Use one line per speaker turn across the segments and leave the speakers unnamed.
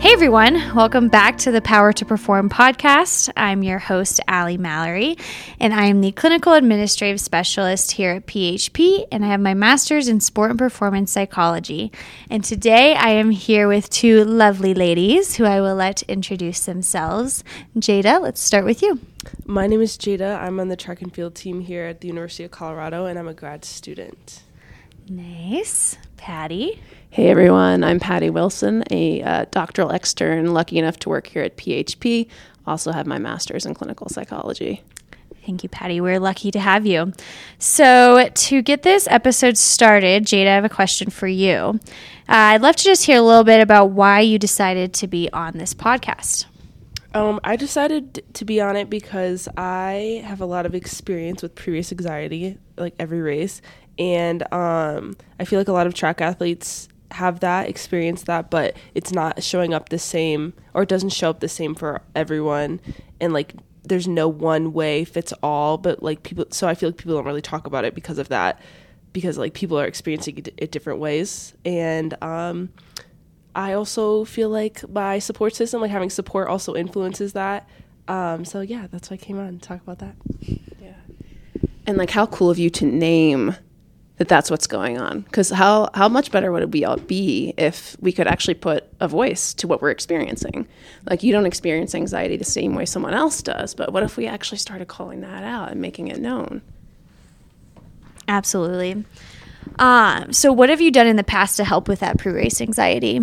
Hey everyone, welcome back to the Power to Perform podcast. I'm your host, Alli Mallory, and I am the clinical administrative specialist here at PHP, and I have my master's in sport and performance psychology. And today I am here with two lovely ladies who I will let introduce themselves. Jaida, let's start with you.
My name is Jaida. I'm on the track and field team here at the University of Colorado, and I'm a grad student.
Nice. Patty.
Hey everyone, I'm Patty Wilson, a uh, doctoral extern, lucky enough to work here at PHP. Also have my master's in clinical psychology.
Thank you, Patty. We're lucky to have you. So, to get this episode started, Jaida, I have a question for you. Uh, I'd love to just hear a little bit about why you decided to be on this podcast.
Um, I decided to be on it because I have a lot of experience with pre-race anxiety, like every race, and um, I feel like a lot of track athletes have that, experience that, but it's not showing up the same or it doesn't show up the same for everyone. And like there's no one way fits all, but like people so I feel like people don't really talk about it because of that because like people are experiencing it different ways and um I also feel like my support system, like having support also influences that. Um, so yeah, that's why I came on to talk about that.
Yeah. And like how cool of you to name that that's what's going on. Because how how much better would we all be if we could actually put a voice to what we're experiencing? Like you don't experience anxiety the same way someone else does, but what if we actually started calling that out and making it known?
Absolutely. Um, so, what have you done in the past to help with that pre-race anxiety?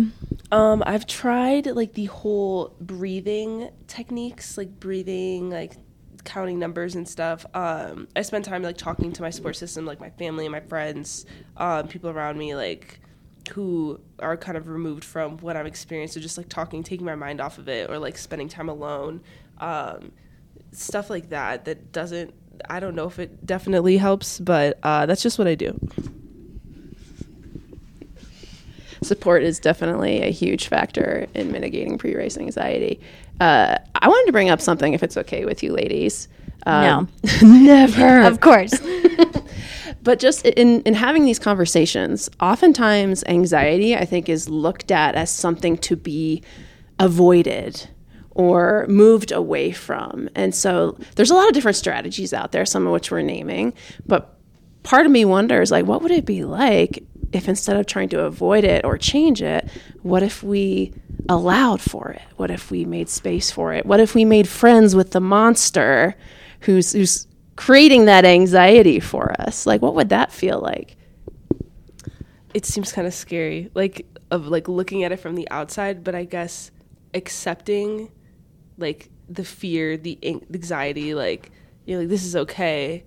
Um, I've tried like the whole breathing techniques, like breathing, like counting numbers and stuff. Um, I spend time like talking to my support system, like my family and my friends, um, people around me, like who are kind of removed from what I'm experiencing. So just like talking, taking my mind off of it, or like spending time alone, um, stuff like that. That doesn't. I don't know if it definitely helps, but uh, that's just what I do.
Support is definitely a huge factor in mitigating pre-race anxiety. Uh, I wanted to bring up something, if it's okay with you, ladies.
Um,
no, never.
of course.
but just in in having these conversations, oftentimes anxiety, I think, is looked at as something to be avoided or moved away from. And so there's a lot of different strategies out there, some of which we're naming. But part of me wonders, like, what would it be like if instead of trying to avoid it or change it, what if we allowed for it? What if we made space for it? What if we made friends with the monster who's who's creating that anxiety for us? Like what would that feel like?
It seems kind of scary, like of like looking at it from the outside, but I guess accepting like the fear, the anxiety, like you're like this is okay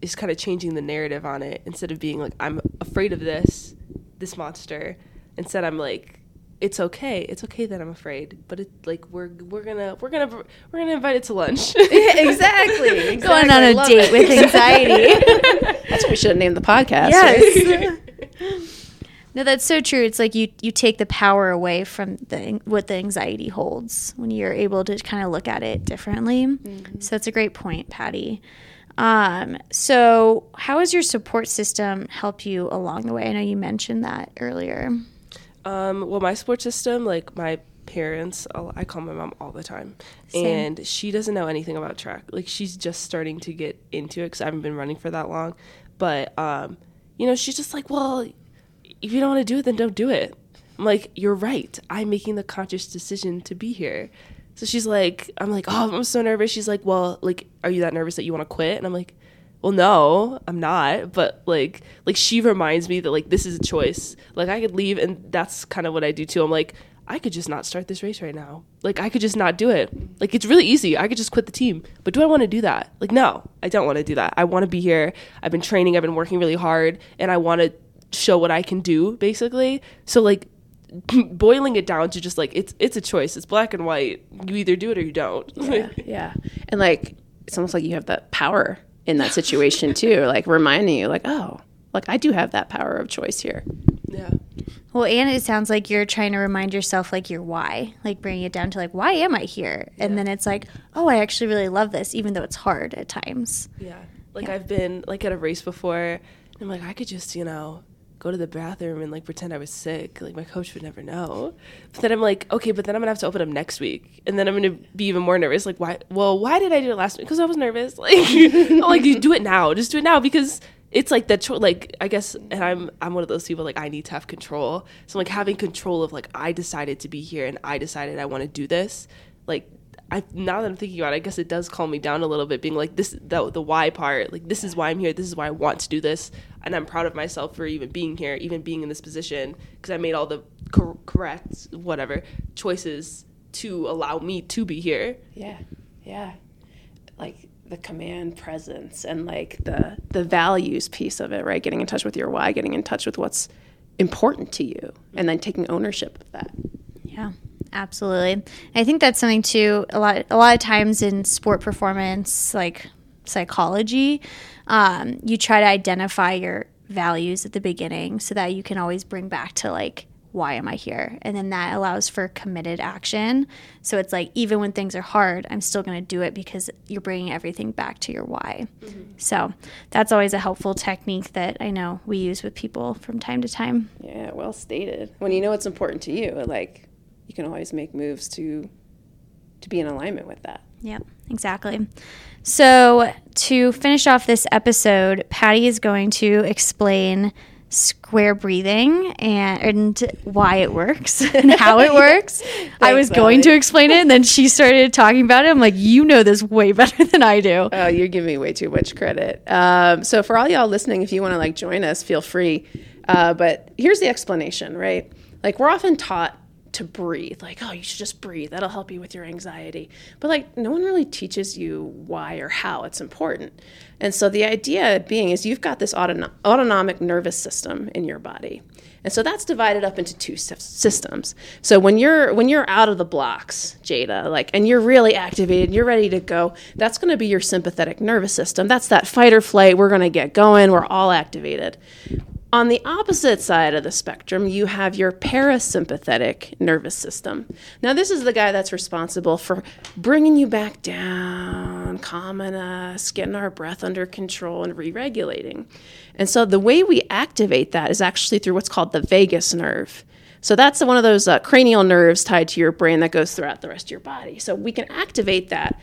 is kind of changing the narrative on it instead of being like I'm afraid of this this monster instead I'm like it's okay. It's okay that I'm afraid but it like we're we're gonna we're gonna we're gonna invite it to lunch.
Exactly, exactly
going on a date it. with anxiety.
That's what we should have named the podcast
yes. no that's so true. It's like you you take the power away from the what the anxiety holds when you're able to kind of look at it differently. Mm-hmm. so that's a great point patty. Um, so, how has your support system helped you along the way? I know you mentioned that earlier.
Um, well, my support system, like my parents, I call my mom all the time, Same. and she doesn't know anything about track. Like she's just starting to get into it because I haven't been running for that long. But um, you know, she's just like, well, if you don't want to do it, then don't do it. I'm like, you're right. I'm making the conscious decision to be here. So she's like, I'm like, oh, I'm so nervous. She's like, well, like, are you that nervous that you want to quit? And I'm like, well, no, I'm not. But like, like she reminds me that like this is a choice. Like I could leave, and that's kind of what I do too. I'm like, I could just not start this race right now. Like I could just not do it. Like it's really easy. I could just quit the team. But do I want to do that? Like no, I don't want to do that. I want to be here. I've been training. I've been working really hard, and I want to show what I can do basically. So like boiling it down to just like it's it's a choice. It's black and white. You either do it or you don't.
yeah, yeah. And like it's almost like you have that power in that situation too, like reminding you like, oh, like I do have that power of choice here.
Yeah.
Well, and it sounds like you're trying to remind yourself like your why, like bringing it down to like why am I here? And yeah. then it's like, oh, I actually really love this even though it's hard at times.
Yeah. Like yeah. I've been like at a race before and I'm like I could just, you know, go to the bathroom and like pretend I was sick. Like my coach would never know. But then I'm like, okay, but then I'm gonna have to open up next week, and then I'm gonna be even more nervous. Like why? Well, why did I do it last week? Because I was nervous. Like, like you do it now. Just do it now because it's like the cho- like I guess, and I'm I'm one of those people like I need to have control. So like having control of like I decided to be here and I decided I want to do this. Like I now that I'm thinking about it, I guess it does calm me down a little bit, being like this the the why part, like this is why I'm here, this is why I want to do this, and I'm proud of myself for even being here, even being in this position, because I made all the cor- correct whatever choices to allow me to be here.
Yeah, yeah, like the command presence and like the the values piece of it, right? Getting in touch with your why, getting in touch with what's important to you, and then taking ownership of that.
Yeah absolutely. I think that's something too. A lot, a lot of times in sport performance, like psychology, um, you try to identify your values at the beginning so that you can always bring back to like why am I here? And then that allows for committed action. So it's like, even when things are hard, I'm still going to do it because you're bringing everything back to your why. Mm-hmm. So that's always a helpful technique that I know we use with people from time to time.
Yeah, well stated. When you know what's important to you, like you can always make moves to to be in alignment with that.
Yep, exactly. So to finish off this episode, Patty is going to explain square breathing and, and why it works and how it works. I was going to explain it, and then she started talking about it. I'm like, you know this way better than I do.
Oh, you're giving me way too much credit. Um, so for all y'all listening, if you want to like join us, feel free. Uh, but here's the explanation, right? Like we're often taught to breathe. Like, oh, you should just breathe. That'll help you with your anxiety. But like, no one really teaches you why or how it's important. And so the idea being is you've got this autonomic nervous system in your body. And so that's divided up into two systems. So when you're when you're out of the blocks, Jaida, like and you're really activated, you're ready to go, that's going to be your sympathetic nervous system. That's that fight or flight, we're going to get going, we're all activated. On the opposite side of the spectrum, you have your parasympathetic nervous system. Now, this is the guy that's responsible for bringing you back down, calming us, getting our breath under control, and re regulating. And so, the way we activate that is actually through what's called the vagus nerve. So, that's one of those uh, cranial nerves tied to your brain that goes throughout the rest of your body. So, we can activate that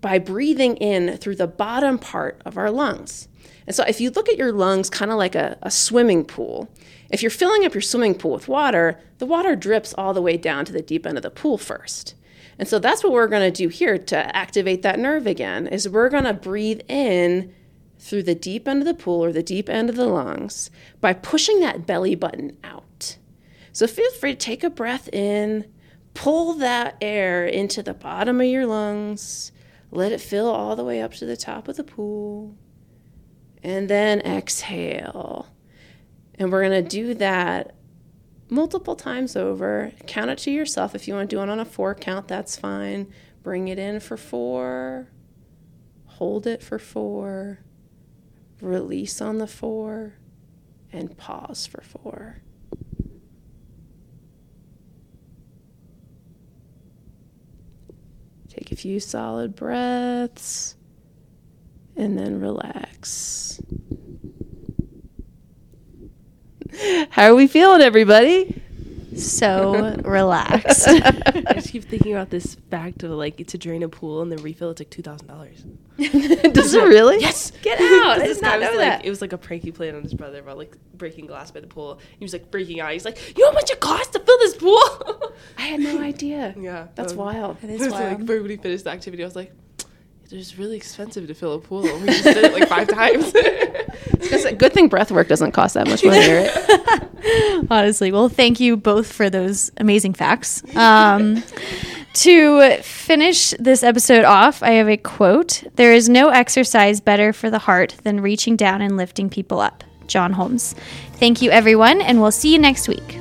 by breathing in through the bottom part of our lungs. And so if you look at your lungs kind of like a, a swimming pool, if you're filling up your swimming pool with water, the water drips all the way down to the deep end of the pool first. And so that's what we're going to do here to activate that nerve again is we're going to breathe in through the deep end of the pool or the deep end of the lungs by pushing that belly button out. So feel free to take a breath in, pull that air into the bottom of your lungs, let it fill all the way up to the top of the pool and then exhale. And we're going to do that multiple times over. Count it to yourself. If you want to do it on a four count, that's fine. Bring it in for four, hold it for four, release on the four, and pause for four. Take a few solid breaths and then relax. How are we feeling, everybody?
So relaxed.
I just keep thinking about this fact of like it's to drain a pool and then refill it's like two thousand dollars.
Does it really?
Yes.
Get out! I did not know
was
that.
Like, it was like a prank he played on his brother about like breaking glass by the pool. He was like freaking out. He's like, "You know how much it costs to fill this pool?"
I had no idea.
Yeah,
that's
um,
wild.
It is wild.
Like, when he finished the activity, I was like, it was really expensive to fill a pool. We just did it like five times.
it's a good thing breath work doesn't cost that much money, right?
Honestly, well, thank you both for those amazing facts. Um, to finish this episode off, I have a quote There is no exercise better for the heart than reaching down and lifting people up. John Holmes. Thank you, everyone, and we'll see you next week.